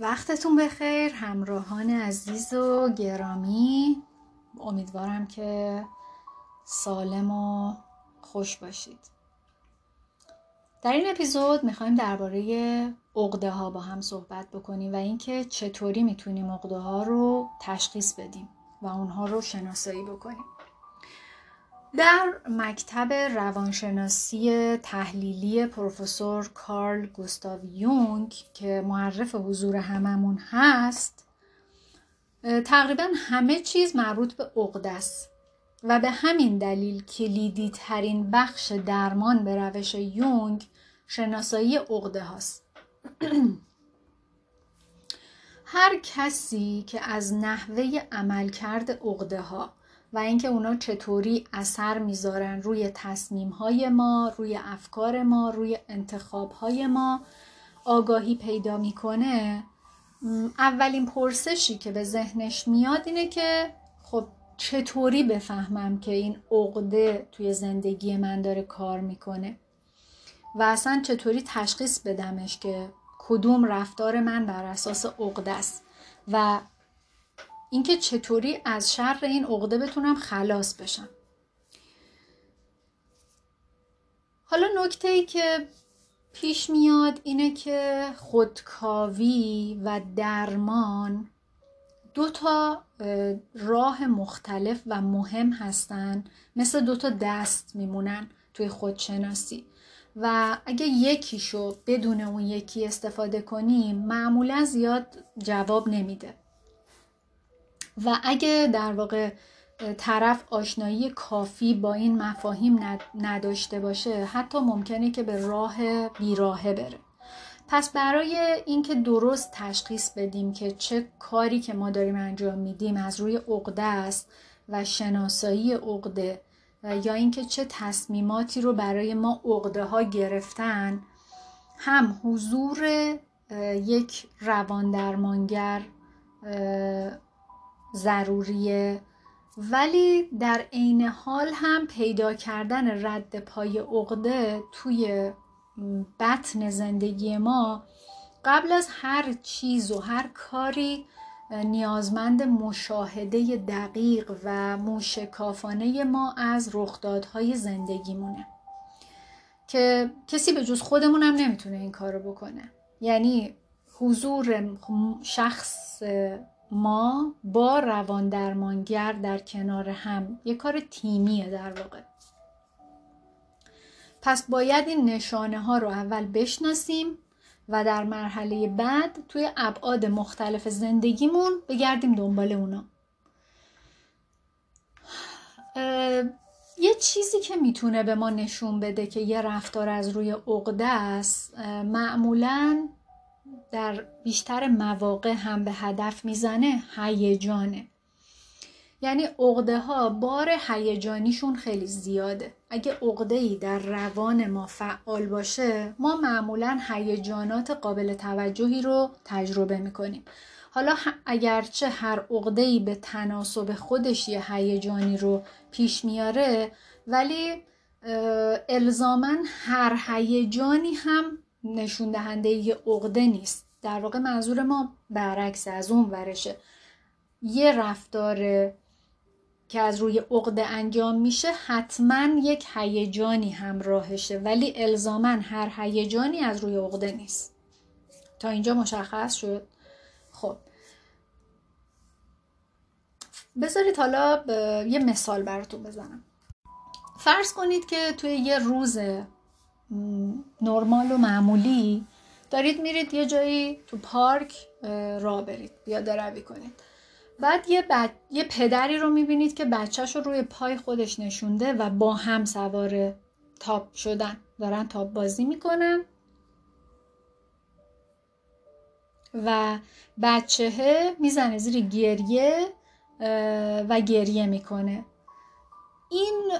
وقتتون بخیر همراهان عزیز و گرامی. امیدوارم که سالم و خوش باشید. در این اپیزود می‌خوایم درباره عقده ها با هم صحبت بکنیم و اینکه چطوری می‌تونیم عقده ها رو تشخیص بدیم و اونها رو شناسایی بکنیم. در مکتب روانشناسی تحلیلی پروفسور کارل گوستاو یونگ که معرف حضور هممون هست تقریبا همه چیز مربوط به عقده است و به همین دلیل کلیدی ترین بخش درمان به روش یونگ شناسایی عقده هاست. هر کسی که از نحوه عملکرد عقده ها و اینکه اونا چطوری اثر می‌ذارن روی تصمیم های ما روی افکار ما روی انتخاب های ما. آگاهی پیدا می‌کنه. اولین پرسشی که به ذهنش میاد اینه که خب چطوری بفهمم که این عقده توی زندگی من داره کار می‌کنه؟ و اصلا چطوری تشخیص بدمش که کدوم رفتار من بر اساس عقده است؟ و اینکه چطوری از شر این عقده بتونم خلاص بشم. حالا نکته ای که پیش میاد اینه که خودکاوی و درمان دو تا راه مختلف و مهم هستن. مثل دو تا دست میمونن توی خودشناسی. و اگه یکیشو بدون اون یکی استفاده کنیم معمولا زیاد جواب نمیده. و اگه در واقع طرف آشنایی کافی با این مفاهیم نداشته باشه حتی ممکنه که به راه بیراهه بره. پس برای اینکه درست تشخیص بدیم که چه کاری که ما داریم انجام میدیم از روی عقده است و شناسایی عقده یا اینکه چه تصمیماتی رو برای ما عقده ها گرفتن هم حضور یک روان درمانگر ضروریه. ولی در عین حال هم پیدا کردن رد پای عقده توی بطن زندگی ما قبل از هر چیز و هر کاری نیازمند مشاهده دقیق و موشکافانه ما از رخدادهای زندگیمونه. که کسی به جز خودمون هم نمی‌تونه این کارو بکنه. یعنی حضور شخص ما با روان درمانگر در کنار هم یه کار تیمیه در واقع. پس باید این نشانه ها رو اول بشناسیم و در مرحله بعد توی ابعاد مختلف زندگیمون بگردیم دنبال اونا. یه چیزی که می‌تونه به ما نشون بده که یه رفتار از روی عقده است معمولا در بیشتر مواقع هم به هدف می‌زنه هیجانه. یعنی عقده ها بار هیجانیشون خیلی زیاده. اگه عقده ای در روان ما فعال باشه ما معمولا هیجانات قابل توجهی رو تجربه می‌کنیم. حالا اگرچه هر عقده ای به تناسب خودش یه هیجانی رو پیش میاره ولی الزاما هر هیجانی هم نشون دهنده یه عقده نیست. در واقع منظور ما برعکس از اون ورشه. یه رفتار که از روی عقده انجام میشه حتما یک هیجانی همراهشه ولی الزاما هر هیجانی از روی عقده نیست. تا اینجا مشخص شد؟ خب. بذارید حالا یه مثال براتون بزنم. فرض کنید که توی یه روز نرمال و معمولی دارید میرید یه جایی تو پارک را برید یا روی کنید. بعد یه, یه پدری رو می‌بینید که بچهش رو روی پای خودش نشونده و با هم سوار تاپ شدن. دارن تاپ بازی می‌کنن. و بچهه می‌زنه زیر گریه و گریه می‌کنه. این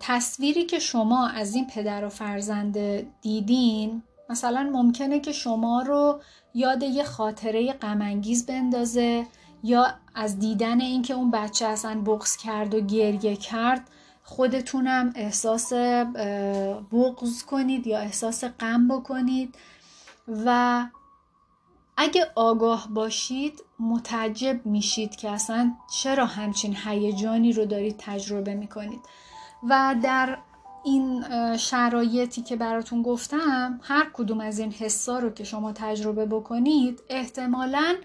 تصویری که شما از این پدر و فرزند دیدین مثلا ممکنه که شما رو یاد یه خاطره غمانگیز بندازه یا از دیدن اینکه اون بچه اصلا بغز کرد و گریه کرد خودتونم احساس بغز کنید یا احساس غم بکنید. و اگه آگاه باشید متعجب میشید که اصلا چرا همچین هیجانی رو دارید تجربه می‌کنید. و در این شرایطی که براتون گفتم هر کدوم از این حسا رو که شما تجربه بکنید احتمالا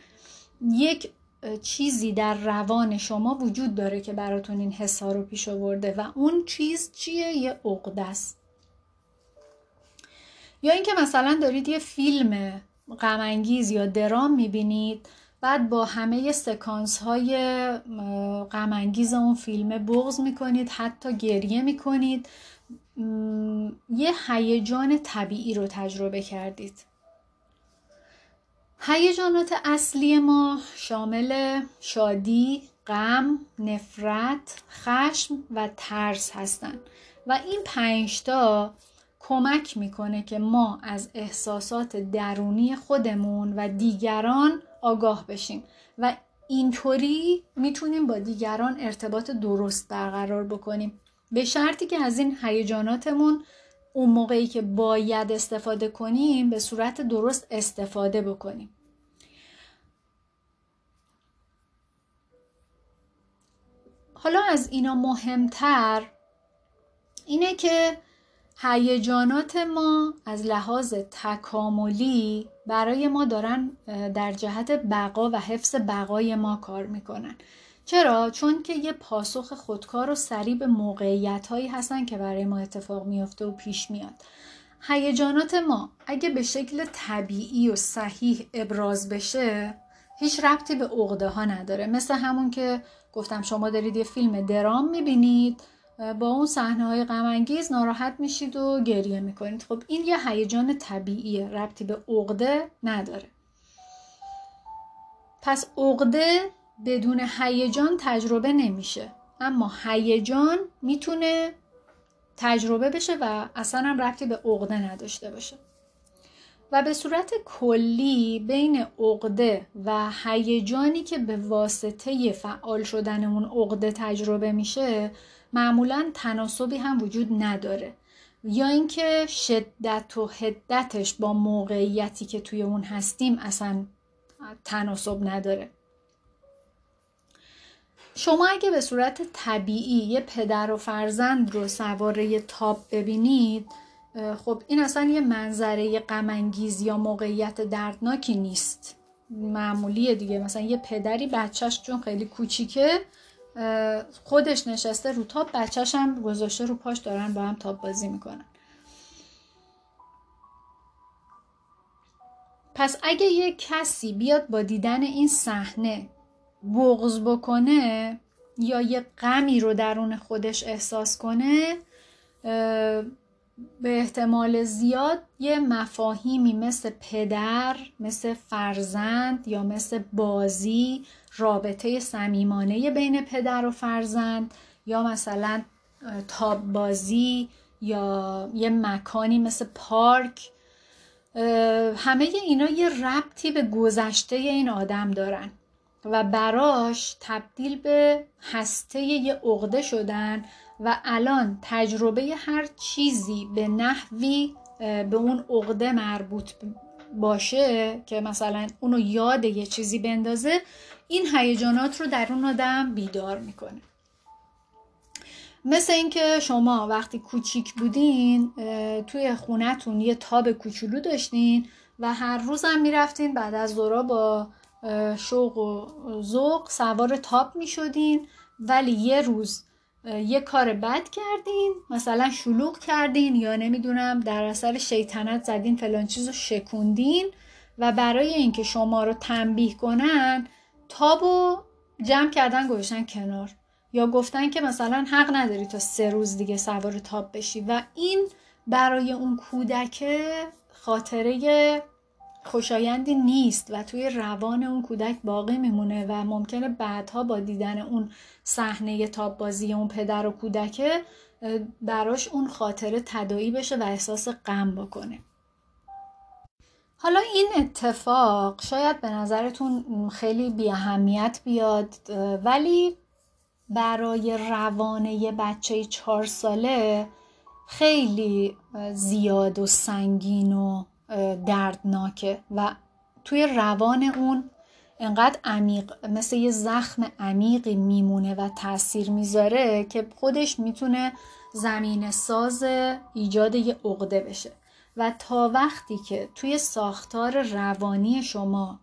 یک چیزی در روان شما وجود داره که براتون این حسا رو پیش آورده و اون چیز چیه؟ یه عقده است. یا اینکه مثلا دارید یه فیلم غمانگیز یا درام می‌بینید. بعد با همه سکانس های غمانگیز اون فیلم بغض می‌کنید حتی گریه می‌کنید. یه هیجان طبیعی رو تجربه کردید. هیجانات اصلی ما شامل شادی، غم، نفرت، خشم و ترس هستند و این پنجتا کمک می‌کنه که ما از احساسات درونی خودمون و دیگران آگاه بشیم. و اینطوری می‌تونیم با دیگران ارتباط درست برقرار بکنیم. به شرطی که از این هیجاناتمون اون موقعی که باید استفاده کنیم به صورت درست استفاده بکنیم. حالا از اینا مهمتر اینه که هیجانات ما از لحاظ تکاملی برای ما دارن در جهت بقا و حفظ بقای ما کار می‌کنن. چرا؟ چون که یه پاسخ خودکار و سریع به موقعیت هایی هستن که برای ما اتفاق میافته و پیش میاد. هیجانات ما اگه به شکل طبیعی و صحیح ابراز بشه هیچ ربطی به عقده ها نداره. مثل همون که گفتم شما دارید یه فیلم درام می‌بینید. با اون صحنه های غم ناراحت میشید و گریه می‌کنید. خب این یه هیجان طبیعیه ربطی به عقده نداره. پس عقده بدون هیجان تجربه نمیشه. اما هیجان می‌تونه تجربه بشه و اصلا هم ربطی به عقده نداشته باشه. و به صورت کلی بین عقده و هیجانی که به واسطه فعال شدن اون عقده تجربه میشه معمولا تناسبی هم وجود نداره. یا اینکه شدت و حدتش با موقعیتی که توی اون هستیم اصلا تناسب نداره. شما اگه به صورت طبیعی یه پدر و فرزند رو سواره تاب ببینید خب این اصلا یه منظره غمانگیز یا موقعیت دردناکی نیست. معمولیه دیگه. مثلا یه پدری بچهش چون خیلی کوچیکه خودش نشسته رو تاب بچهش هم گذاشته رو پاش دارن با هم تاب بازی می‌کنن. پس اگه یه کسی بیاد با دیدن این صحنه بغض بکنه یا یه غمی رو درون خودش احساس کنه به احتمال زیاد یه مفاهیمی مثل پدر مثل فرزند یا مثل بازی رابطه صمیمانه بین پدر و فرزند یا مثلا تاب بازی یا یه مکانی مثل پارک. همه اینا یه ربطی به گذشته این آدم دارن و براش تبدیل به هسته یه عقده شدن و الان تجربه هر چیزی به نحوی به اون عقده مربوط باشه که مثلا اونو یاد یه چیزی بندازه این هیجانات رو در اون آدم بیدار می‌کنه. مثل اینکه شما وقتی کوچیک بودین توی خونتون یه تاب کوچولو داشتین و هر روزم می‌رفتین بعد از دورا با شوق و ذوق سوار تاب می‌شدین ولی یه روز یه کار بد کردین مثلا شلوغ کردین یا نمی‌دونم در اثر شیطنت زدین فلان چیز رو شکوندین و برای اینکه شما رو تنبیه کنن تابو جمع کردن گوشن کنار. یا گفتن که مثلا حق نداری تا سه روز دیگه سوار تاب بشی و این برای اون کودک خاطره خوشایندی نیست و توی روان اون کودک باقی میمونه و ممکنه بعدها با دیدن اون صحنه تاب بازی اون پدر و کودکه براش اون خاطره تدایی بشه و احساس غم بکنه. حالا این اتفاق شاید به نظرتون خیلی بی اهمیت بیاد ولی برای روانه یه بچه چهار ساله خیلی زیاد و سنگین و دردناکه و توی روان اون انقدر عمیق مثل یه زخم عمیقی میمونه و تاثیر می‌ذاره که خودش می‌تونه زمین ساز ایجاد یه عقده بشه. و تا وقتی که توی ساختار روانی شما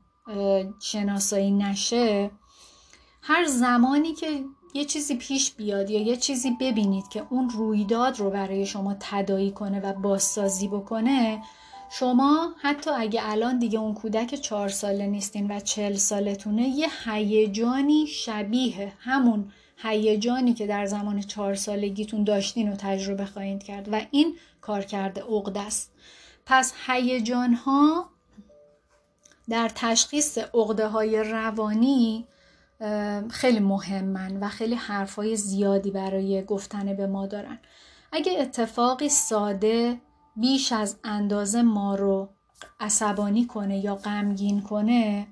شناسایی نشه هر زمانی که یه چیزی پیش بیاد یا یه چیزی ببینید که اون رویداد رو برای شما تدایی کنه و بازسازی بکنه شما حتی اگه الان دیگه اون کودک چهار ساله نیستین و چل سالتونه یه هیجانی شبیه همون هیجانی که در زمان چهار سالگیتون داشتین و تجربه خواهید کرد و این کار کرده عقده است. پس هیجان ها در تشخیص عقده های روانی خیلی مهمن و خیلی حرفای زیادی برای گفتن به ما دارن. اگه اتفاقی ساده بیش از اندازه ما رو عصبانی کنه یا غمگین کنه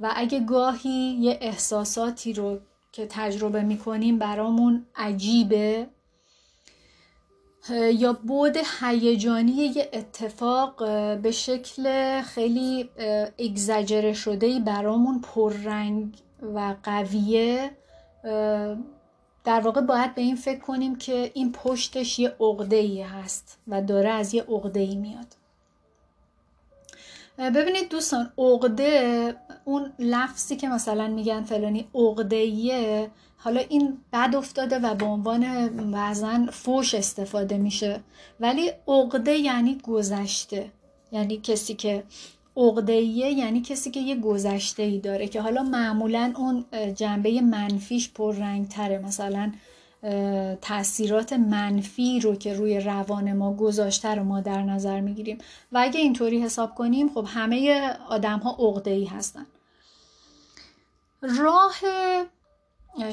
و اگه گاهی یه احساساتی رو که تجربه می‌کنیم برامون عجیبه یا بود هیجانی یه اتفاق به شکل خیلی اگزجره شده برامون پررنگ و قویه در واقع باید به این فکر کنیم که این پشتش یه عقده هست و داره از یه عقده ای میاد ببینید دوستان عقده اون لفظی که مثلا میگن فلانی عقده حالا این بد افتاده و به عنوان بعضا فوش استفاده میشه. ولی عقده یعنی گذشته یعنی کسی که عقدهیه یعنی کسی که یه گذشته ای داره که حالا معمولا اون جنبه منفیش پررنگ تره مثلا تاثیرات منفی رو که روی روان ما گذاشته رو ما در نظر می‌گیریم. و اگه اینطوری حساب کنیم خب همه آدم ها عقده هستن. راه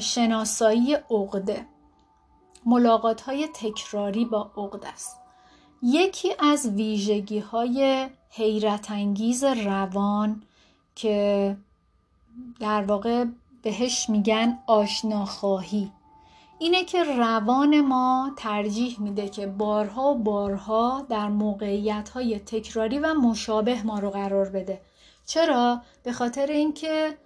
شناسایی عقده ملاقات های تکراری با عقده است. یکی از ویژگی های حیرت انگیز روان که در واقع بهش میگن آشناخواهی اینه که روان ما ترجیح میده که بارها و بارها در موقعیت های تکراری و مشابه ما رو قرار بده چرا؟ به خاطر اینکه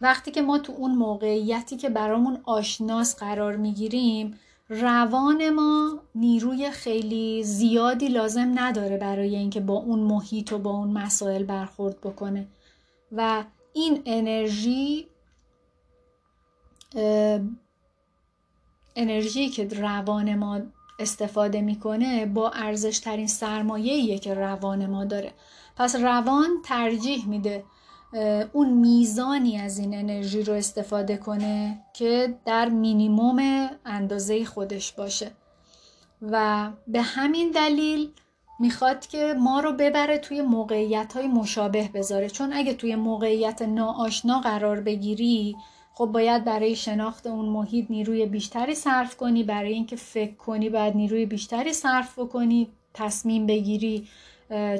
وقتی که ما تو اون موقعیتی که برامون آشناس قرار می‌گیریم روان ما نیروی خیلی زیادی لازم نداره برای اینکه با اون محیط و با اون مسائل برخورد بکنه. و این انرژی انرژی که روان ما استفاده می‌کنه با ارزش ترین سرمایه که روان ما داره. پس روان ترجیح میده اون میزانی از این انرژی رو استفاده کنه که در مینیموم اندازه خودش باشه. و به همین دلیل می‌خواد که ما رو ببره توی موقعیت های مشابه بذاره. چون اگه توی موقعیت ناآشنا قرار بگیری خب باید برای شناخت اون محیط نیروی بیشتری صرف کنی. برای اینکه فکر کنی باید نیروی بیشتری صرف بکنی تصمیم بگیری.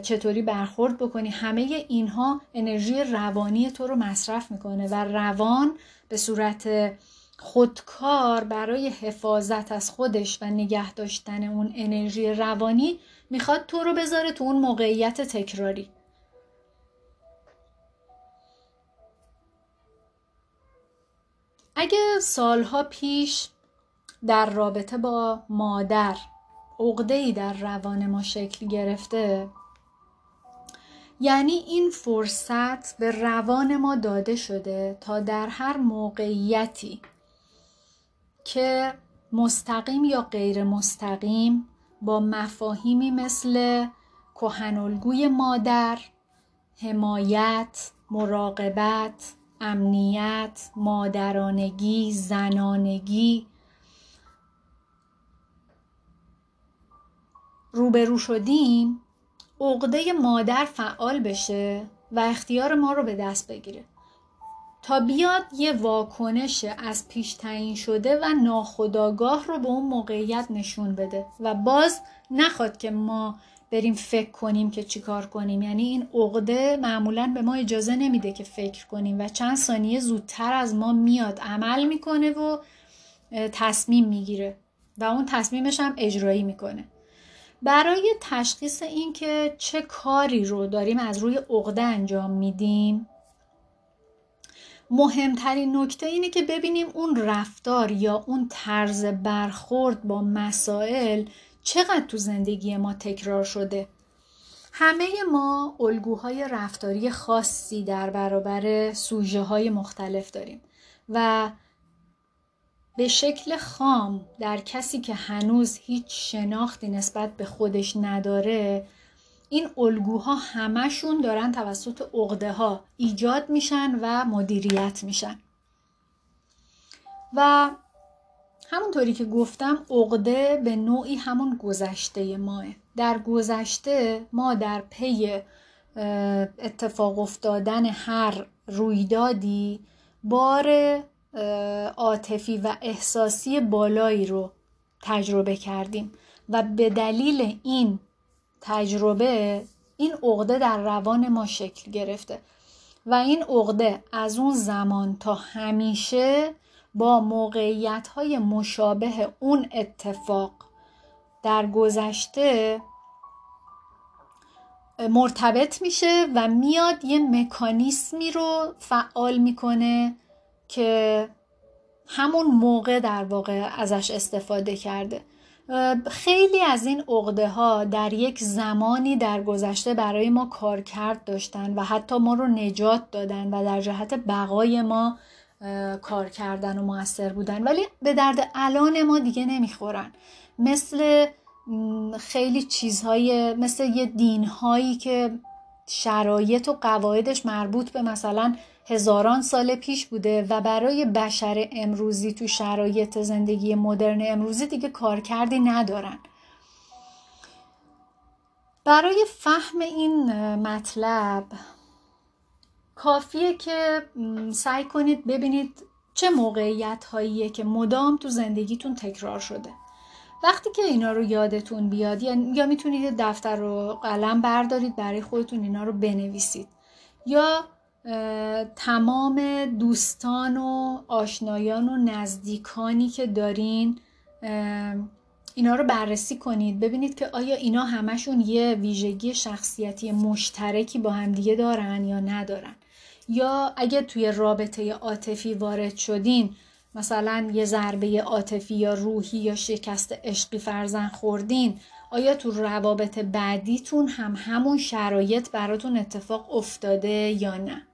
چطوری برخورد بکنی. همه اینها انرژی روانی تو رو مصرف می‌کنه و روان به صورت خودکار برای حفاظت از خودش و نگه داشتن اون انرژی روانی می‌خواد تو رو بذاره تو اون موقعیت تکراری. اگه سالها پیش در رابطه با مادر ای در روان ما شکل گرفته. یعنی این فرصت به روان ما داده شده تا در هر موقعیتی که مستقیم یا غیر مستقیم با مفاهیمی مثل کهنالگوی مادر، حمایت، مراقبت، امنیت، مادرانگی، زنانگی روبرو شدیم عقده مادر فعال بشه و اختیار ما رو به دست بگیره. تا بیاد یه واکنش از پیش تعیین شده و ناخداگاه رو به اون موقعیت نشون بده و باز نخواد که ما بریم فکر کنیم که چیکار کنیم. یعنی این عقده معمولا به ما اجازه نمیده که فکر کنیم و چند ثانیه زودتر از ما میاد عمل می‌کنه و تصمیم می‌گیره و اون تصمیمش هم اجرایی می‌کنه. برای تشخیص این که چه کاری رو داریم از روی عقده انجام میدیم مهمترین نکته اینه که ببینیم اون رفتار یا اون طرز برخورد با مسائل چقدر تو زندگی ما تکرار شده. همه ما الگوهای رفتاری خاصی در برابر سوژه های مختلف داریم و به شکل خام در کسی که هنوز هیچ شناختی نسبت به خودش نداره این الگوها همشون دارن توسط عقده ها ایجاد میشن و مدیریت میشن. و همونطوری که گفتم عقده به نوعی همون گذشته ماه. در گذشته ما در پی اتفاق افتادن هر رویدادی بار عاطفی و احساسی بالایی رو تجربه کردیم و به دلیل این تجربه این عقده در روان ما شکل گرفته و این عقده از اون زمان تا همیشه با موقعیت های مشابه اون اتفاق در گذشته مرتبط میشه و میاد یه مکانیسمی رو فعال می‌کنه که همون موقع در واقع ازش استفاده کرده. خیلی از این عقده ها در یک زمانی در گذشته برای ما کارکرد داشتن و حتی ما رو نجات دادن و در جهت بقای ما کار کردن و موثر بودن. ولی به درد الان ما دیگه نمی‌خورن. مثل خیلی چیزهای مثل یه دینهایی که شرایط و قواعدش مربوط به مثلا هزاران سال پیش بوده و برای بشر امروزی تو شرایط زندگی مدرن امروزی دیگه کارکردی ندارن. برای فهم این مطلب کافیه که سعی کنید ببینید چه موقعیت هاییه که مدام تو زندگیتون تکرار شده. وقتی که اینا رو یادتون بیاد یا می‌تونید دفتر و قلم بردارید برای خودتون اینا رو بنویسید. یا تمام دوستان و آشنایان و نزدیکانی که دارین اینا رو بررسی کنید. ببینید که آیا اینا همشون یه ویژگی شخصیتی مشترکی با همدیگه دارن یا ندارن. یا اگه توی رابطه عاطفی وارد شدین مثلا یه ضربه عاطفی یا روحی یا شکست عشقی فرزن خوردین آیا تو روابط بعدیتون هم همون شرایط براتون اتفاق افتاده یا نه؟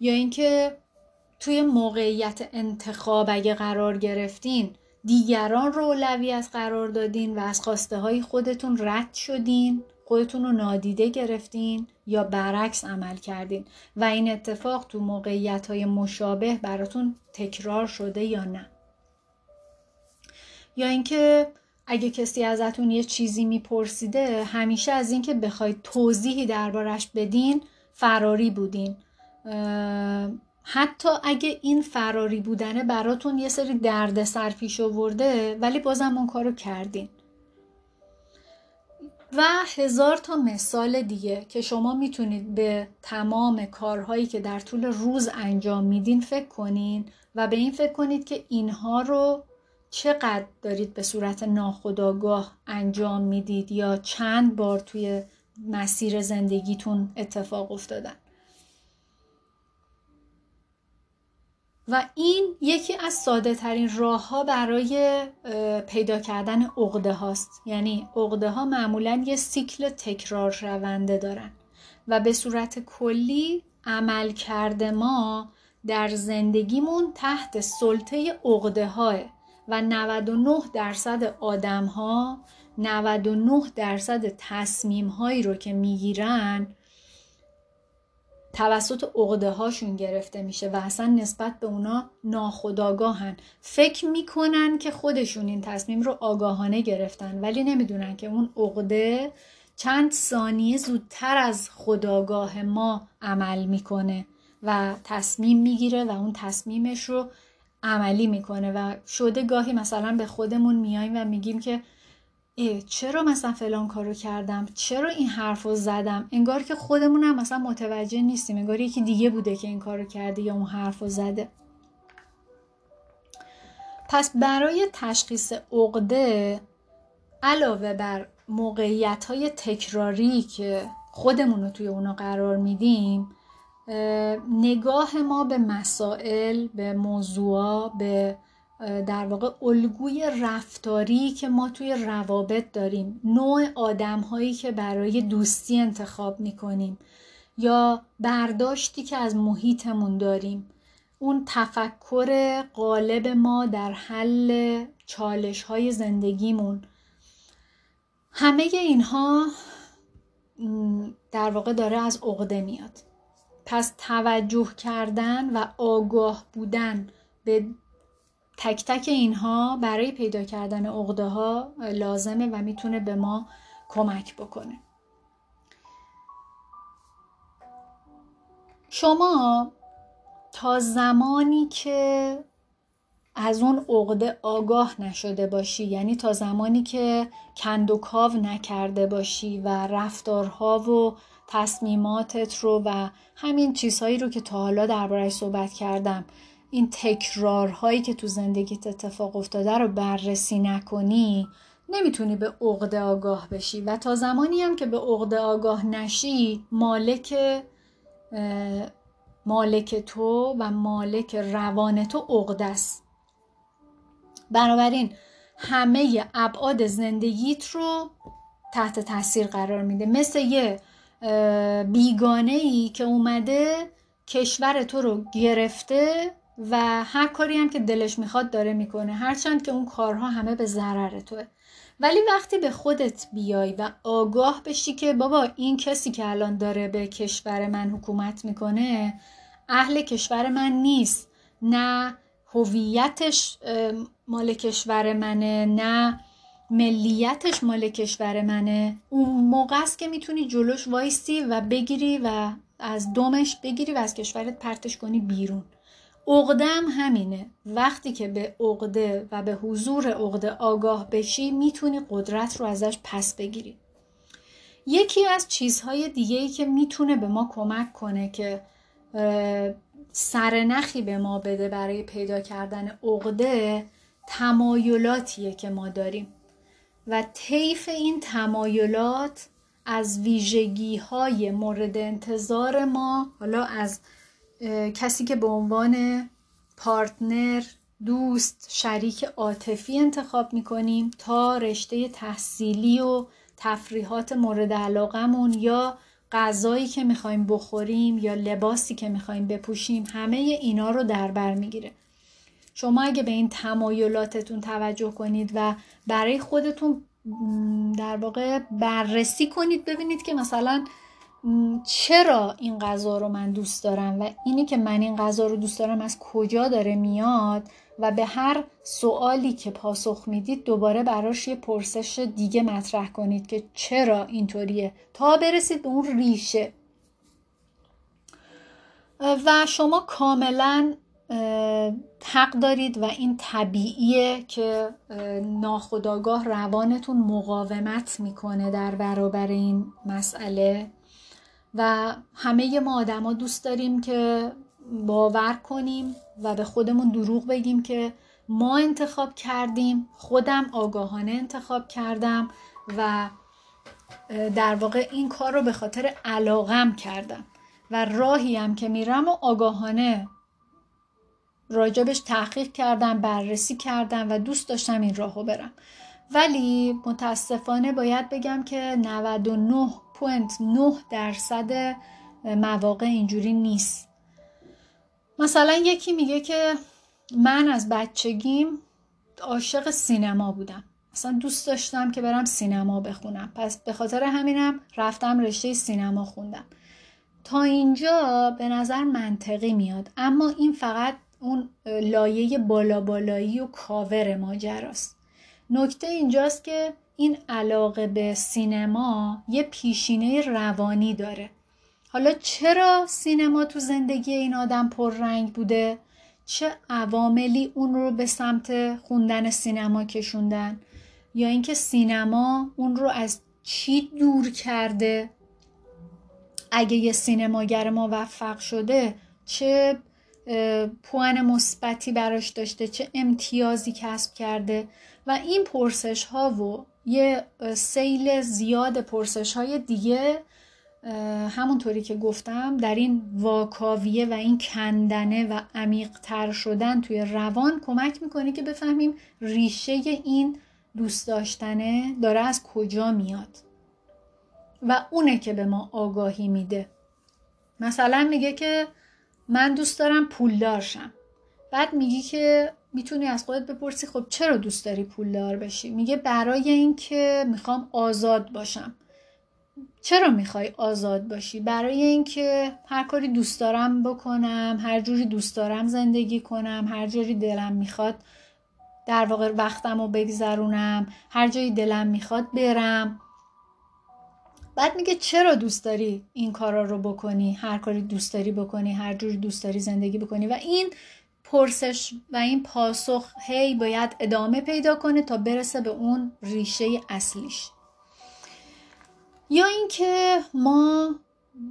یا اینکه توی موقعیت انتخاب اگه قرار گرفتین دیگران رو اولویت قرار دادین و از خواسته های خودتون رد شدین خودتون رو نادیده گرفتین یا برعکس عمل کردین و این اتفاق تو موقعیت های مشابه براتون تکرار شده یا نه. یا اینکه اگه کسی ازتون یه چیزی میپرسیده همیشه از اینکه بخواید توضیحی دربارش بدین فراری بودین. حتی اگه این فراری بودنه براتون یه سری درد پیش آورده ولی بازم اون کارو کردین. و هزار تا مثال دیگه که شما می‌تونید به تمام کارهایی که در طول روز انجام میدین فکر کنین و به این فکر کنید که اینها رو چقدر دارید به صورت ناخودآگاه انجام می‌دید یا چند بار توی مسیر زندگیتون اتفاق افتادن. و این یکی از ساده ترین راه ها برای پیدا کردن عقده هاست. یعنی عقده ها معمولا یه سیکل تکرار شونده دارن و به صورت کلی عمل کرده ما در زندگیمون تحت سلطه عقده ها و 99 درصد آدم ها 99 درصد تصمیم هایی رو که می‌گیرن توسط عقده هاشون گرفته میشه و اصلا نسبت به اونا ناخداگاهن فکر می‌کنن که خودشون این تصمیم رو آگاهانه گرفتن ولی نمی‌دونن که اون عقده چند ثانیه زودتر از خداگاه ما عمل می‌کنه و تصمیم می‌گیره و اون تصمیمش رو عملی می‌کنه و شده گاهی مثلا به خودمون میایم و میگیم که چرا مثلا فلان کارو کردم؟ چرا این حرف رو زدم؟ انگار که خودمون هم مثلا متوجه نیستیم. انگار یکی دیگه بوده که این کارو کرده یا اون حرف رو زده. پس برای تشخیص عقده علاوه بر موقعیت های تکراری که خودمون رو توی اونا قرار میدیم نگاه ما به مسائل به موضوع به در واقع الگوی رفتاری که ما توی روابط داریم نوع آدم هایی که برای دوستی انتخاب می‌کنیم یا برداشتی که از محیطمون داریم. اون تفکر قالب ما در حل چالش های زندگیمون. همه اینها در واقع داره از عقده میاد. پس توجه کردن و آگاه بودن به تک تک اینها برای پیدا کردن عقده ها لازمه و می‌تونه به ما کمک بکنه. شما تا زمانی که از اون عقده آگاه نشده باشی یعنی تا زمانی که کندوکاو نکرده باشی و رفتارها و تصمیماتت رو و همین چیزهایی رو که تا حالا دربارهش صحبت کردم این تکرارهایی که تو زندگیت اتفاق افتاده رو بررسی نکنی نمی‌تونی به عقده آگاه بشی. و تا زمانی هم که به عقده آگاه نشی مالک مالک تو و مالک روان تو عقده است. بنابراین همه ابعاد زندگیت رو تحت تاثیر قرار میده. مثل یه بیگانه ای که اومده کشور تو رو گرفته و هر کاری هم که دلش می‌خواد داره می‌کنه. هرچند که اون کارها همه به ضرر توه. ولی وقتی به خودت بیای و آگاه بشی که بابا این کسی که الان داره به کشور من حکومت می‌کنه اهل کشور من نیست. نه هویتش مال کشور منه نه ملیتش مال کشور منه. اون موقع است که می‌تونی جلوش وایستی و بگیری و از دومش بگیری و از کشورت پرتش کنی بیرون. عقده هم همینه. وقتی که به عقده و به حضور عقده آگاه بشی می‌تونی قدرت رو ازش پس بگیری. یکی از چیزهای دیگه که می‌تونه به ما کمک کنه که سرنخی به ما بده برای پیدا کردن عقده تمایلاتیه که ما داریم. و طیف این تمایلات از ویژگی های مورد انتظار ما حالا از کسی که به عنوان پارتنر دوست شریک عاطفی انتخاب می‌کنیم تا رشته تحصیلی و تفریحات مورد علاقمون یا غذایی که می‌خوایم بخوریم یا لباسی که می‌خوایم بپوشیم همه اینا رو در بر می‌گیره. شما اگه به این تمایلاتتون توجه کنید و برای خودتون در واقع بررسی کنید ببینید که مثلا چرا این غذا رو من دوست دارم و اینی که من این غذا رو دوست دارم از کجا داره میاد و به هر سوالی که پاسخ می‌دید دوباره براش یه پرسش دیگه مطرح کنید که چرا اینطوریه تا برسید به اون ریشه. و شما کاملا حق دارید و این طبیعیه که ناخداگاه روانتون مقاومت می‌کنه در برابر این مسئله. و همه ما آدما دوست داریم که باور کنیم و به خودمون دروغ بگیم که ما انتخاب کردیم خودم آگاهانه انتخاب کردم و در واقع این کار رو به خاطر علاقم کردم و راهی هم که میرم و آگاهانه راجبش تحقیق کردم بررسی کردم و دوست داشتم این راهو برم. ولی متاسفانه باید بگم که 99.9 درصد مواقع اینجوری نیست. مثلا یکی میگه که من از بچگیم عاشق سینما بودم. اصلا دوست داشتم که برم سینما بخونم. پس به خاطر همینم رفتم رشته سینما خوندم. تا اینجا به نظر منطقی میاد. اما این فقط اون لایه بالا بالایی و کاور ماجراست. نکته اینجاست که این علاقه به سینما یه پیشینه روانی داره حالا چرا سینما تو زندگی این آدم پررنگ بوده؟ چه عواملی اون رو به سمت خوندن سینما کشوندن؟ یا اینکه سینما اون رو از چی دور کرده؟ اگه یه سینماگر موفق شده چه پوان مثبتی براش داشته چه امتیازی کسب کرده و این پرسش ها و یه سیل زیاد پرسش های دیگه همونطوری که گفتم در این واکاویه و این کندنه و عمیقتر شدن توی روان کمک می‌کنه که بفهمیم ریشه این دوست داشتنه داره از کجا میاد و اونه که به ما آگاهی میده. مثلا میگه که من دوست دارم پولدار شم. بعد میگی که می‌تونی از خودت بپرسی خب چرا دوست داری پولدار بشی؟ میگه برای اینکه می‌خوام آزاد باشم. چرا می‌خوای آزاد باشی؟ برای اینکه هر کاری دوست دارم بکنم هر جوری دوست دارم زندگی کنم هر جوری دلم می‌خواد در واقع وقتم رو بگذرونم هر جایی دلم می‌خواد برم. بعد میگه چرا دوست داری این کارا رو بکنی؟ هر کاری دوست داری بکنی هر جوری دوست داری زندگی بکنی. و این پرسش و این پاسخ هی باید ادامه پیدا کنه تا برسه به اون ریشه اصلیش. یا اینکه ما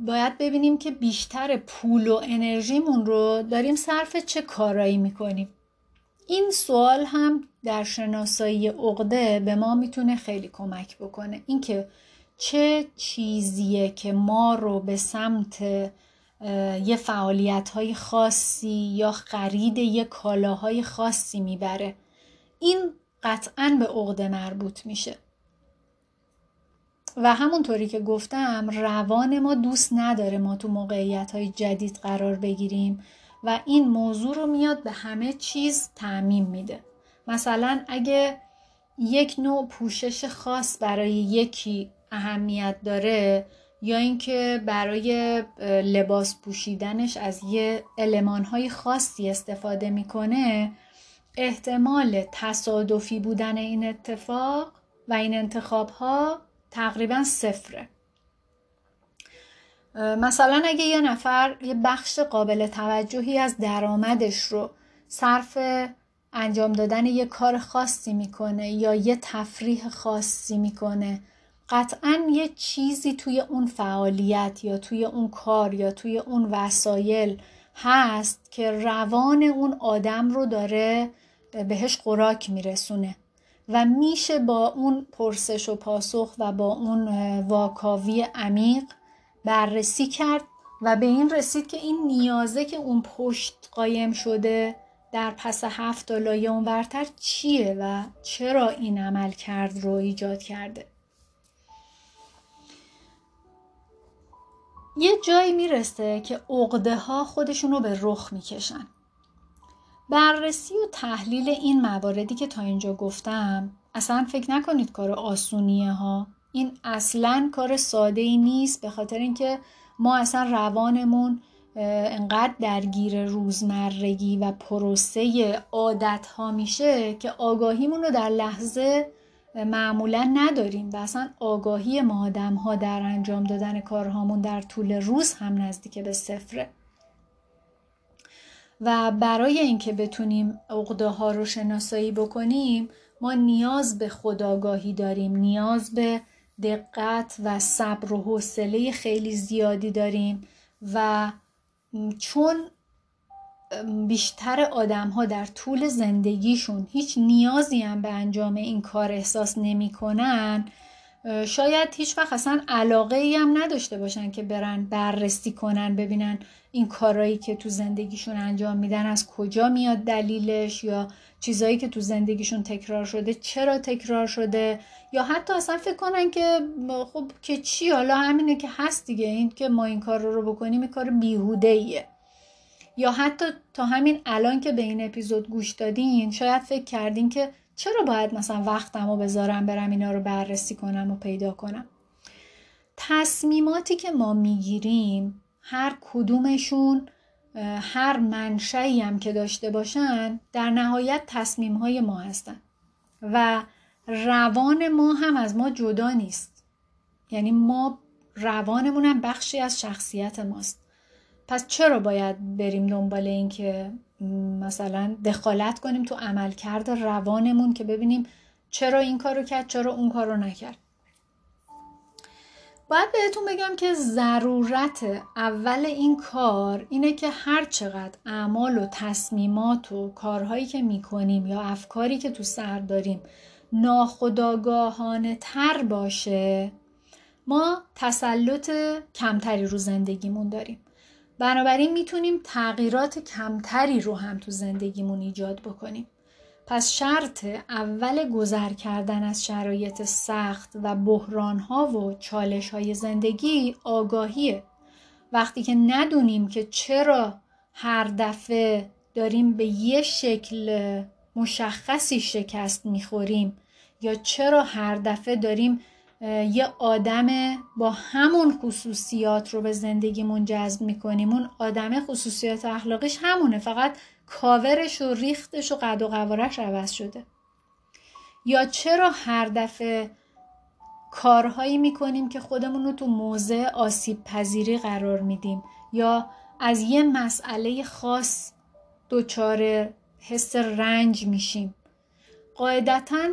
باید ببینیم که بیشتر پول و انرژیمون رو داریم صرف چه کارایی می‌کنیم. این سوال هم در شناسایی عقده به ما می‌تونه خیلی کمک بکنه. اینکه چه چیزیه که ما رو به سمت یه فعالیت های خاصی یا خرید یه کالاهای خاصی می‌بره. این قطعا به عقده مربوط میشه. و همونطوری که گفتم روان ما دوست نداره ما تو موقعیت های جدید قرار بگیریم و این موضوع رو میاد به همه چیز تعمیم میده. مثلا اگه یک نوع پوشش خاص برای یکی اهمیت داره یا اینکه برای لباس پوشیدنش از یه های خاصی استفاده می‌کنه احتمال تصادفی بودن این اتفاق و این انتخاب ها تقریبا صفره. مثلا اگه یه نفر یه بخش قابل توجهی از درآمدش رو صرف انجام دادن یه کار خاصی می‌کنه یا یه تفریح خاصی می‌کنه قطعا یه چیزی توی اون فعالیت یا توی اون کار یا توی اون وسایل هست که روان اون آدم رو داره بهش خوراک میرسونه و میشه با اون پرسش و پاسخ و با اون واکاوی عمیق بررسی کرد و به این رسید که این نیازه که اون پشت قایم شده در پس هفت لایه اون برتر چیه و چرا این عمل کرد رو ایجاد کرده. یه جایی می‌رسه که عقده ها خودشون رو به رخ می‌کشن. بررسی و تحلیل این مواردی که تا اینجا گفتم اصلا فکر نکنید کار آسونیه ها. این اصلا کار ساده ای نیست به خاطر اینکه ما اصلا روانمون انقدر درگیر روزمرگی و پروسه عادت ها میشه که آگاهیمون رو در لحظه معمولا نداریم و اصلا آگاهی ما آدم ها در انجام دادن کارهامون در طول روز هم نزدیک به صفره. و برای اینکه بتونیم عقده ها رو شناسایی بکنیم ما نیاز به خداگاهی داریم نیاز به دقت و صبر و حوصله خیلی زیادی داریم و چون بیشتر آدم ها در طول زندگیشون هیچ نیازی هم به انجام این کار احساس نمی‌کنن شاید هیچ وقت اصلا علاقه ای هم نداشته باشن که برن بررسی کنن ببینن این کارایی که تو زندگیشون انجام میدن از کجا میاد دلیلش یا چیزایی که تو زندگیشون تکرار شده چرا تکرار شده یا حتی اصلا فکر کنن که خب که چی؟ حالا همینه که هست دیگه این که ما این کار رو بکنیم این کار بیهوده ایه یا حتی تا همین الان که به این اپیزود گوش دادین شاید فکر کردین که چرا باید مثلا وقتم رو بذارم برم اینا رو بررسی کنم و پیدا کنم؟ تصمیماتی که ما می‌گیریم هر کدومشون هر منشایی هم که داشته باشن در نهایت تصمیم های ما هستن. و روان ما هم از ما جدا نیست. یعنی ما روانمون هم بخشی از شخصیت ماست. پس چرا باید بریم دنبال این که مثلا دخالت کنیم تو عملکرد روانمون که ببینیم چرا این کارو کرد چرا اون کارو نکرد؟ باید بهتون بگم که ضرورت اول این کار اینه که هر چقدر اعمال و تصمیمات و کارهایی که می‌کنیم یا افکاری که تو سر داریم ناخداگاهانه تر باشه ما تسلط کمتری رو زندگیمون داریم. بنابراین می‌تونیم تغییرات کمتری رو هم تو زندگیمون ایجاد بکنیم. پس شرط اول گذر کردن از شرایط سخت و بحران ها و چالش های زندگی آگاهیه. وقتی که ندونیم که چرا هر دفعه داریم به یه شکل مشخصی شکست می‌خوریم یا چرا هر دفعه داریم یه آدم با همون خصوصیات رو به زندگیمون جذب می‌کنیم. اون آدم خصوصیات اخلاقیش همونه فقط کاورش و ریختش و قد و قوارش عوض شده. یا چرا هر دفعه کارهایی می‌کنیم که خودمون رو تو موضع آسیب پذیری قرار میدیم؟ یا از یه مسئله خاص دچار حس رنج میشیم؟ قاعدتا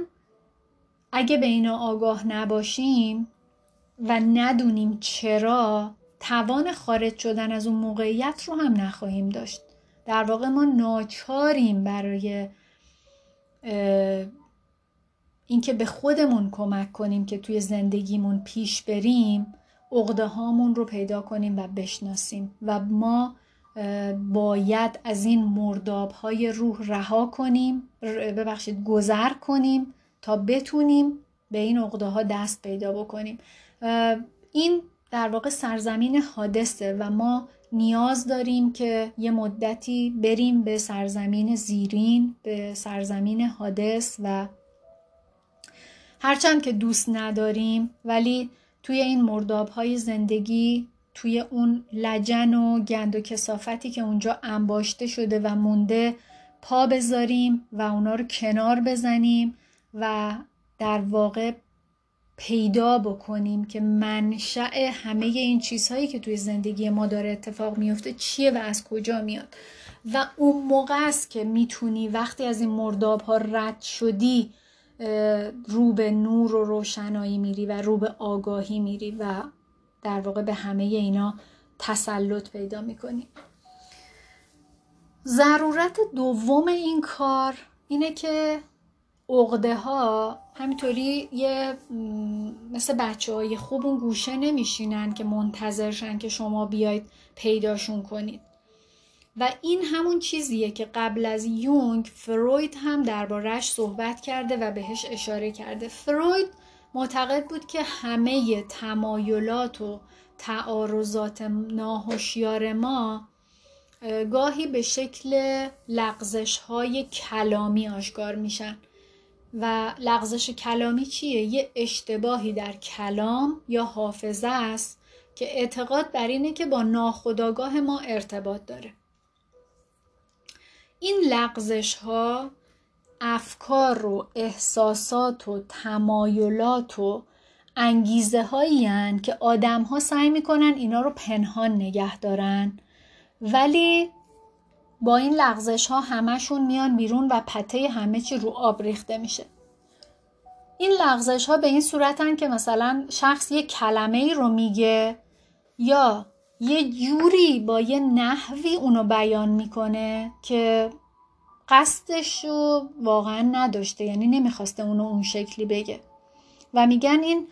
اگه به اینا آگاه نباشیم و ندونیم چرا توان خارج شدن از اون موقعیت رو هم نخواهیم داشت. در واقع ما ناچاریم برای اینکه به خودمون کمک کنیم که توی زندگیمون پیش بریم عقده هامون رو پیدا کنیم و بشناسیم و ما باید از این مرداب های روح رها کنیم ببخشید گذر کنیم تا بتونیم به این عقده ها دست پیدا بکنیم. این در واقع سرزمین حادثه و ما نیاز داریم که یه مدتی بریم به سرزمین زیرین به سرزمین حادث و هرچند که دوست نداریم ولی توی این مرداب های زندگی توی اون لجن و گند و کسافتی که اونجا انباشته شده و مونده پا بذاریم و اونا رو کنار بزنیم. و در واقع پیدا بکنیم که منشأ همه این چیزهایی که توی زندگی ما داره اتفاق میفته چیه و از کجا میاد. و اون موقع است که می‌تونی وقتی از این مرداب ها رد شدی رو به نور و روشنایی میری و رو به آگاهی میری و در واقع به همه اینا تسلط پیدا می‌کنی. ضرورت دوم این کار اینه که عقده ها همینطوری یه مثل بچه های خوب اون گوشه نمیشینن که منتظرشن که شما بیاید پیداشون کنید. و این همون چیزیه که قبل از یونگ فروید هم دربارهش صحبت کرده و بهش اشاره کرده. فروید معتقد بود که همه تمایلات و تعارضات ناهوشیار ما گاهی به شکل لغزش های کلامی آشکار میشن. و لغزش کلامی چیه؟ یه اشتباهی در کلام یا حافظه است که اعتقاد بر اینه که با ناخداگاه ما ارتباط داره این لغزش ها افکار و احساسات و تمایلات و انگیزه هایی که آدم ها سعی می‌کنن اینا رو پنهان نگه دارن ولی با این لغزش ها همشون میان بیرون و پته همه چی رو آب ریخته میشه. این لغزش ها به این صورتن که مثلا شخص یه کلمه ای رو میگه یا یه جوری با یه نحوی اونو بیان می‌کنه که قصدش رو واقعا نداشته یعنی نمی‌خواسته اونو اون شکلی بگه. و میگن این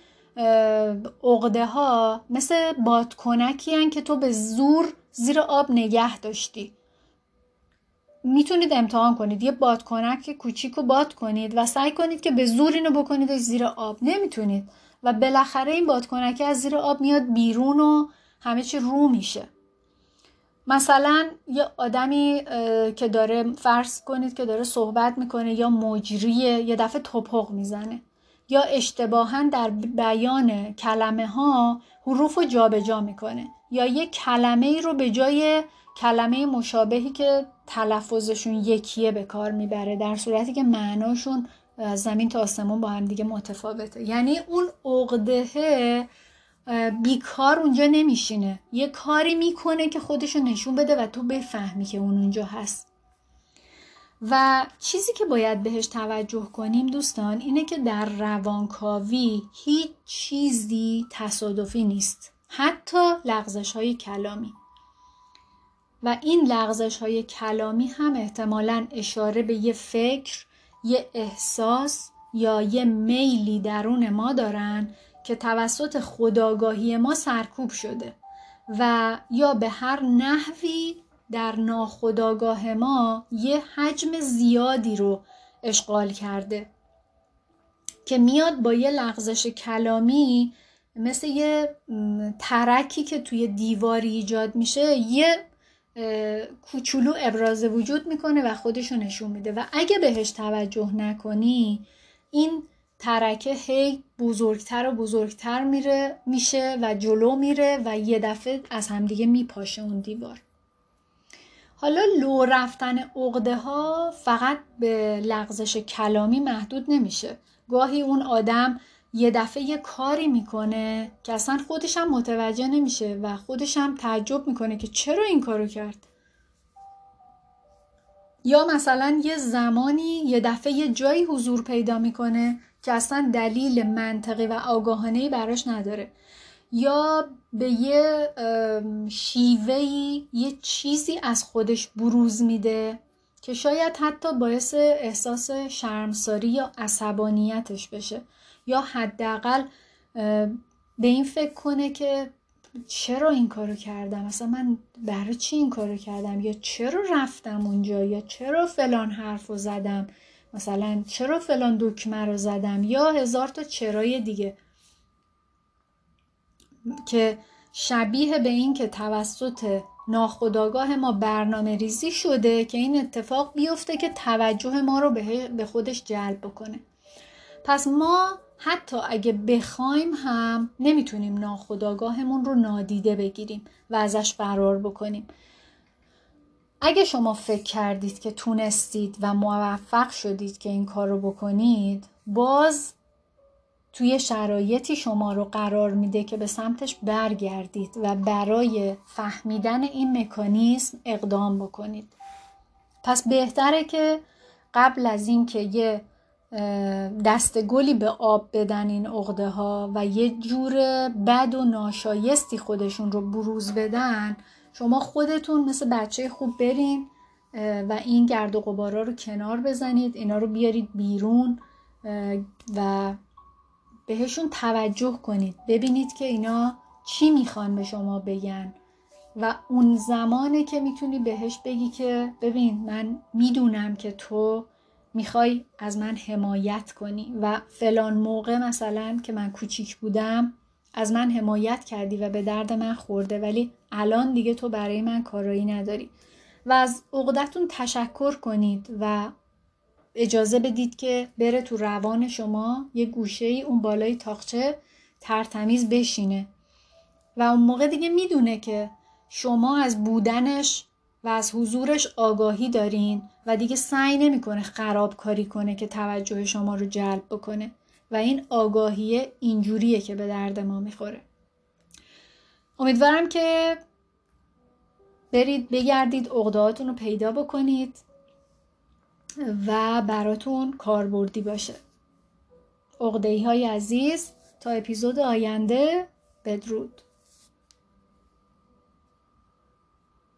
عقده ها مثل بادکنکی که تو به زور زیر آب نگه داشتی. می‌تونید امتحان کنید. یه بادکنک کوچیک رو باد کنید و سعی کنید که به زور اینو بکنید زیر آب. نمی‌تونید. و بالاخره این بادکنک از زیر آب میاد بیرون و همه چی رو میشه. مثلا یه آدمی که داره فرض کنید که داره صحبت می‌کنه یا مجریه یه دفعه توپق می‌زنه. یا اشتباها در بیان کلمه ها حروف رو جابجا می‌کنه. یا یه کلمه ای رو به جای کلمه مشابهی که تلفظشون یکیه به کار می‌بره در صورتی که معناشون زمین تا آسمون با هم دیگه متفاوته. یعنی اون عقدهه بیکار اونجا نمیشینه. یه کاری می‌کنه که خودشو نشون بده و تو بفهمی که اون اونجا هست. و چیزی که باید بهش توجه کنیم دوستان اینه که در روانکاوی هیچ چیزی تصادفی نیست. حتی لغزش های کلامی. و این لغزش های کلامی هم احتمالا اشاره به یه فکر، یه احساس یا یه میلی درون ما دارن که توسط خداگاهی ما سرکوب شده و یا به هر نحوی در ناخداگاه ما یه حجم زیادی رو اشغال کرده که میاد با یه لغزش کلامی مثل یه ترکی که توی دیواری ایجاد میشه یه کوچولو ابراز وجود می‌کنه و خودشو نشون میده. و اگه بهش توجه نکنی این ترکه هی بزرگتر و بزرگتر میره میشه و جلو میره و یه دفعه از همدیگه میپاشه اون دیوار. حالا لو رفتن عقده ها فقط به لغزش کلامی محدود نمیشه. گاهی اون آدم یه دفعه یه کاری می‌کنه که اصلا خودش هم متوجه نمیشه و خودش هم تعجب می‌کنه که چرا این کارو کرد. یا مثلا یه زمانی یه دفعه یه جایی حضور پیدا می‌کنه که اصلا دلیل منطقی و آگاهانهی براش نداره. یا به یه شیوهی یه چیزی از خودش بروز میده. که شاید حتی باعث احساس شرمساری یا عصبانیتش بشه. یا حداقل به این فکر کنه که چرا این کارو کردم؟ مثلا من برای چی این کارو کردم؟ یا چرا رفتم اونجا؟ یا چرا فلان حرف رو زدم؟ مثلا چرا فلان دکمه رو زدم؟ یا هزار تا چرای دیگه. که شبیه به این که توسط ناخداگاه ما برنامه ریزی شده که این اتفاق بیفته که توجه ما رو به خودش جلب بکنه. پس ما حتی اگه بخوایم هم نمی‌تونیم ناخداگاهمون رو نادیده بگیریم و ازش فرار بکنیم. اگه شما فکر کردید که تونستید و موفق شدید که این کار رو بکنید باز توی شرایطی شما رو قرار میده که به سمتش برگردید و برای فهمیدن این مکانیزم اقدام بکنید. پس بهتره که قبل از اینکه یه دست گلی به آب بدن این عقده ها و یه جور بد و ناشایستی خودشون رو بروز بدن شما خودتون مثل بچه خوب برین و این گرد و غبارا رو کنار بزنید اینا رو بیارید بیرون و بهشون توجه کنید. ببینید که اینا چی می‌خوان به شما بگن. و اون زمانه که می‌تونی بهش بگی که ببین من می‌دونم که تو می‌خوای از من حمایت کنی و فلان موقع مثلا که من کوچیک بودم از من حمایت کردی و به درد من خورده ولی الان دیگه تو برای من کارایی نداری. و از عقدتون تشکر کنید و اجازه بدید که بره تو روان شما یه گوشه ای اون بالای تاخچه ترتمیز بشینه. و اون موقع دیگه می‌دونه که شما از بودنش و از حضورش آگاهی دارین و دیگه سعی نمی‌کنه خرابکاری کنه که توجه شما رو جلب بکنه. و این آگاهیه اینجوریه که به درد ما می‌خوره. امیدوارم که برید بگردید اقدهاتون رو پیدا بکنید. و براتون کاربردی باشه. اقدهی های عزیز تا اپیزود آینده بدرود.